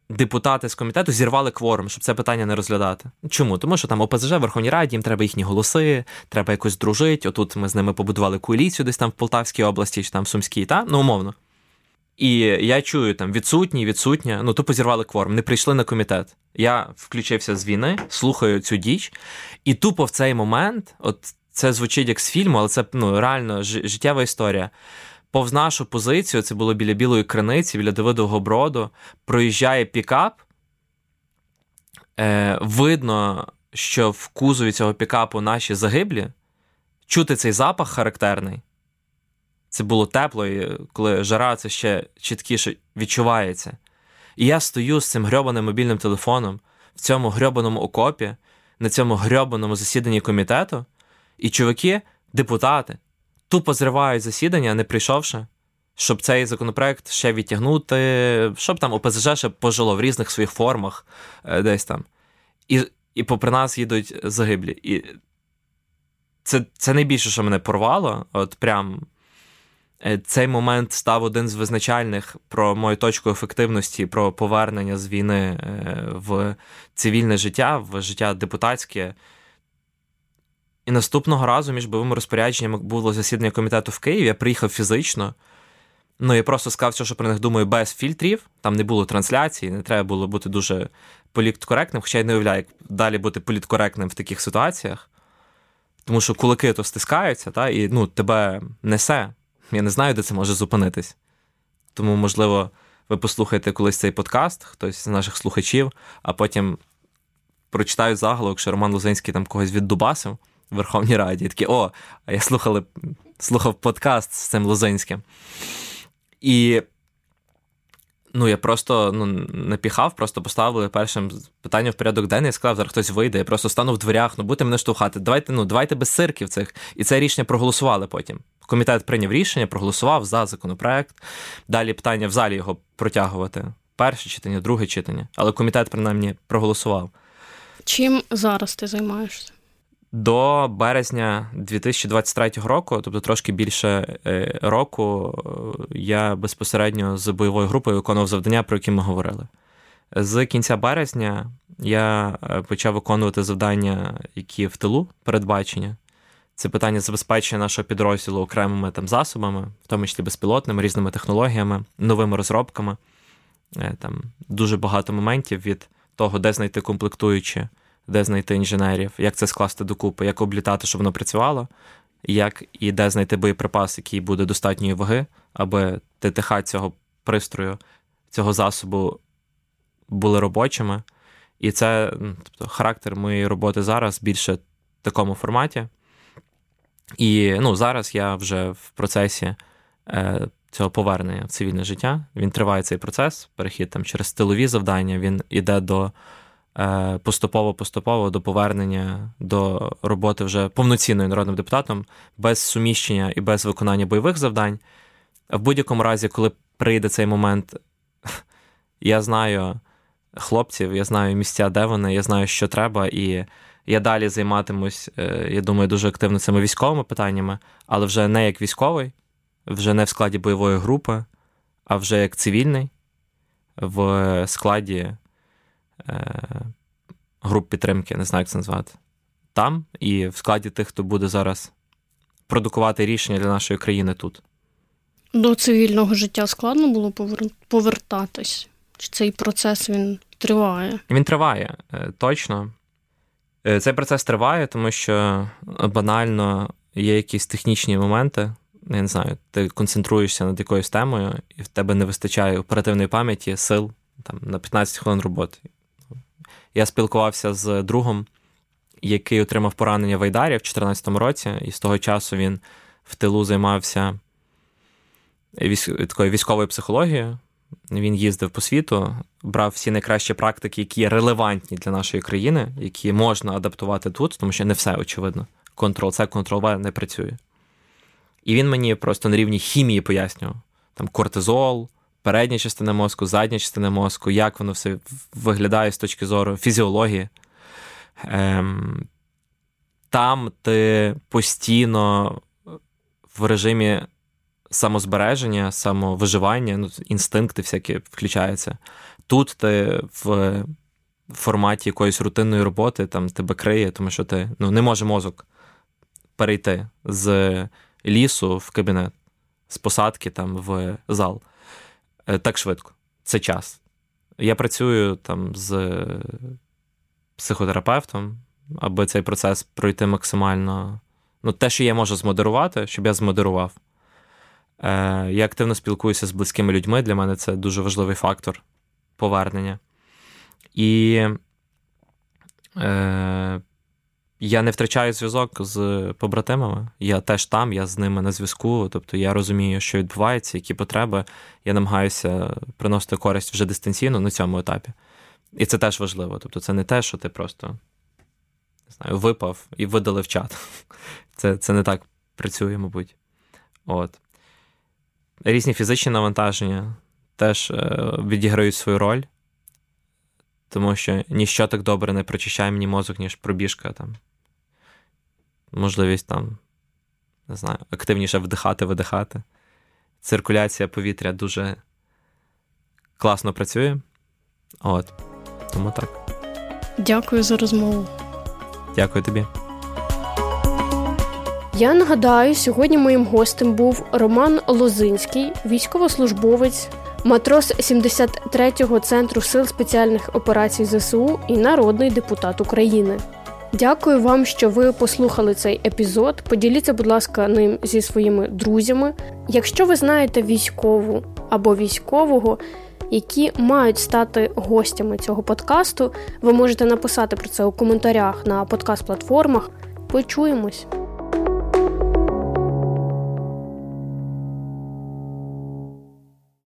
Депутати з комітету зірвали кворум, щоб це питання не розглядати. Чому? Тому що там ОПЗЖ в Верховній Раді, їм треба їхні голоси, треба якось дружити. Отут ми з ними побудували коаліцію десь там в Полтавській області чи там в Сумській, та? ну умовно. І я чую там відсутні, відсутня, ну тупо зірвали кворум, не прийшли на комітет. Я включився з війни, слухаю цю діч, і тупо в цей момент, от це звучить як з фільму, але це ну, реально життєва історія. Повз нашу позицію, це було біля білої криниці, біля Давидового броду, проїжджає пікап. Е, Видно, що в кузові цього пікапу наші загиблі, чути цей запах характерний. Це було тепло, і коли жара це ще чіткіше відчувається. І я стою з цим грьобаним мобільним телефоном в цьому грьобаному окопі, на цьому грьобаному засіданні комітету, і чуваки, депутати, тупо зривають засідання, не прийшовши, щоб цей законопроект ще відтягнути, щоб там ОПЗЖ ще пожило в різних своїх формах е, десь там. І і попри нас їдуть загиблі. І це це найбільше, що мене порвало. От прям е, цей момент став один з визначальних про мою точку ефективності, про повернення з війни е, в цивільне життя, в життя депутатське. І наступного разу між бойовими розпорядженнями було засідання комітету в Києві. Я приїхав фізично. Ну, я просто сказав, все, що про них думаю, без фільтрів. Там не було трансляції, не треба було бути дуже політкоректним, хоча я не уявляю, як далі бути політкоректним в таких ситуаціях. Тому що кулаки то стискаються, та, і ну, тебе несе. Я не знаю, де це може зупинитись. Тому, можливо, ви послухаєте колись цей подкаст, хтось з наших слухачів, а потім прочитають заголовок, що Роман Лузинський там когось віддубасив в Верховній Раді. І такі, о, а я слухали, слухав подкаст з цим Лузинським. І ну, я просто ну, напіхав, просто поставили першим питанням в порядок денний, я сказав, зараз хтось вийде, я просто стану в дверях, ну будете мене штовхати. Давайте ну, давайте без сирків цих. І це рішення проголосували потім. Комітет прийняв рішення, проголосував за законопроект. Далі питання в залі його протягувати. Перше читання, друге читання. Але комітет, принаймні, проголосував. Чим зараз ти займаєшся? До березня 2023 року, тобто трошки більше е, року, е, я безпосередньо з бойовою групою виконував завдання, про які ми говорили. З кінця березня я е, почав виконувати завдання, які в тилу передбачення. Це питання забезпечення нашого підрозділу окремими там засобами, в тому числі безпілотними, різними технологіями, новими розробками. Там Дуже багато моментів від того, де знайти комплектуючі де знайти інженерів, як це скласти докупи, як облітати, щоб воно працювало, як і де знайти боєприпас, який буде достатньої ваги, аби ТТХ цього пристрою, цього засобу були робочими. І це тобто, характер моєї роботи зараз більше в такому форматі. І ну, зараз я вже в процесі е, цього повернення в цивільне життя. Він триває цей процес, перехід там через тилові завдання, він іде до поступово-поступово до повернення до роботи вже повноцінною народним депутатом, без суміщення і без виконання бойових завдань. В будь-якому разі, коли прийде цей момент, [LAUGHS] я знаю хлопців, я знаю місця, де вони, я знаю, що треба, і я далі займатимусь, е, я думаю, дуже активно цими військовими питаннями, але вже не як військовий, вже не в складі бойової групи, а вже як цивільний в складі Е, груп підтримки, не знаю, як це назвати, там і в складі тих, хто буде зараз продукувати рішення для нашої країни тут. До цивільного життя складно було повертатись? Чи цей процес він триває? Він триває, е, точно. Е, цей процес триває, тому що банально є якісь технічні моменти. Я не знаю, ти концентруєшся над якоюсь темою, і в тебе не вистачає оперативної пам'яті, сил там, на 15 хвилин роботи. Я спілкувався з другом, який отримав поранення в Айдарі в 2014 році, і з того часу він в тилу займався такою військовою психологією. Він їздив по світу, брав всі найкращі практики, які релевантні для нашої країни, які можна адаптувати тут, тому що не все очевидно. Контрол-С, Контрол-В не працює. І він мені просто на рівні хімії пояснював: там кортизол, передня частина мозку, задня частина мозку, як воно все виглядає з точки зору фізіології. Ем, Там ти постійно в режимі самозбереження, самовиживання, ну, інстинкти всякі включаються. Тут ти в форматі якоїсь рутинної роботи там тебе криє, тому що ти ну, не може мозок перейти з лісу в кабінет, з посадки там в зал. Е, так швидко. Це час. Я працюю там з психотерапевтом, аби цей процес пройти максимально. Ну, те, що я можу змодерувати, щоб я змодерував. Е, Я активно спілкуюся з близькими людьми. Для мене це дуже важливий фактор повернення. І е, я не втрачаю зв'язок з побратимами. Я теж там, я з ними на зв'язку. Тобто я розумію, що відбувається, які потреби. Я намагаюся приносити користь вже дистанційно на цьому етапі. І це теж важливо. Тобто, це не те, що ти просто не знаю, випав і видалив чат. [LAUGHS] Це це не так працює, мабуть. От. Різні фізичні навантаження теж е, відіграють свою роль, тому що ніщо так добре не прочищає мені мозок, ніж пробіжка там можливість там, не знаю, активніше вдихати, видихати. Циркуляція повітря дуже класно працює. От. Тому так. Дякую за розмову. Дякую тобі. Я нагадаю, сьогодні моїм гостем був Роман Лозинський, військовослужбовець, матрос 73-го центру сил спеціальних операцій ЗСУ і народний депутат України. Дякую вам, що ви послухали цей епізод. Поділіться, будь ласка, ним зі своїми друзями. Якщо ви знаєте військову або військового, які мають стати гостями цього подкасту, ви можете написати про це у коментарях на подкаст-платформах. Почуємось.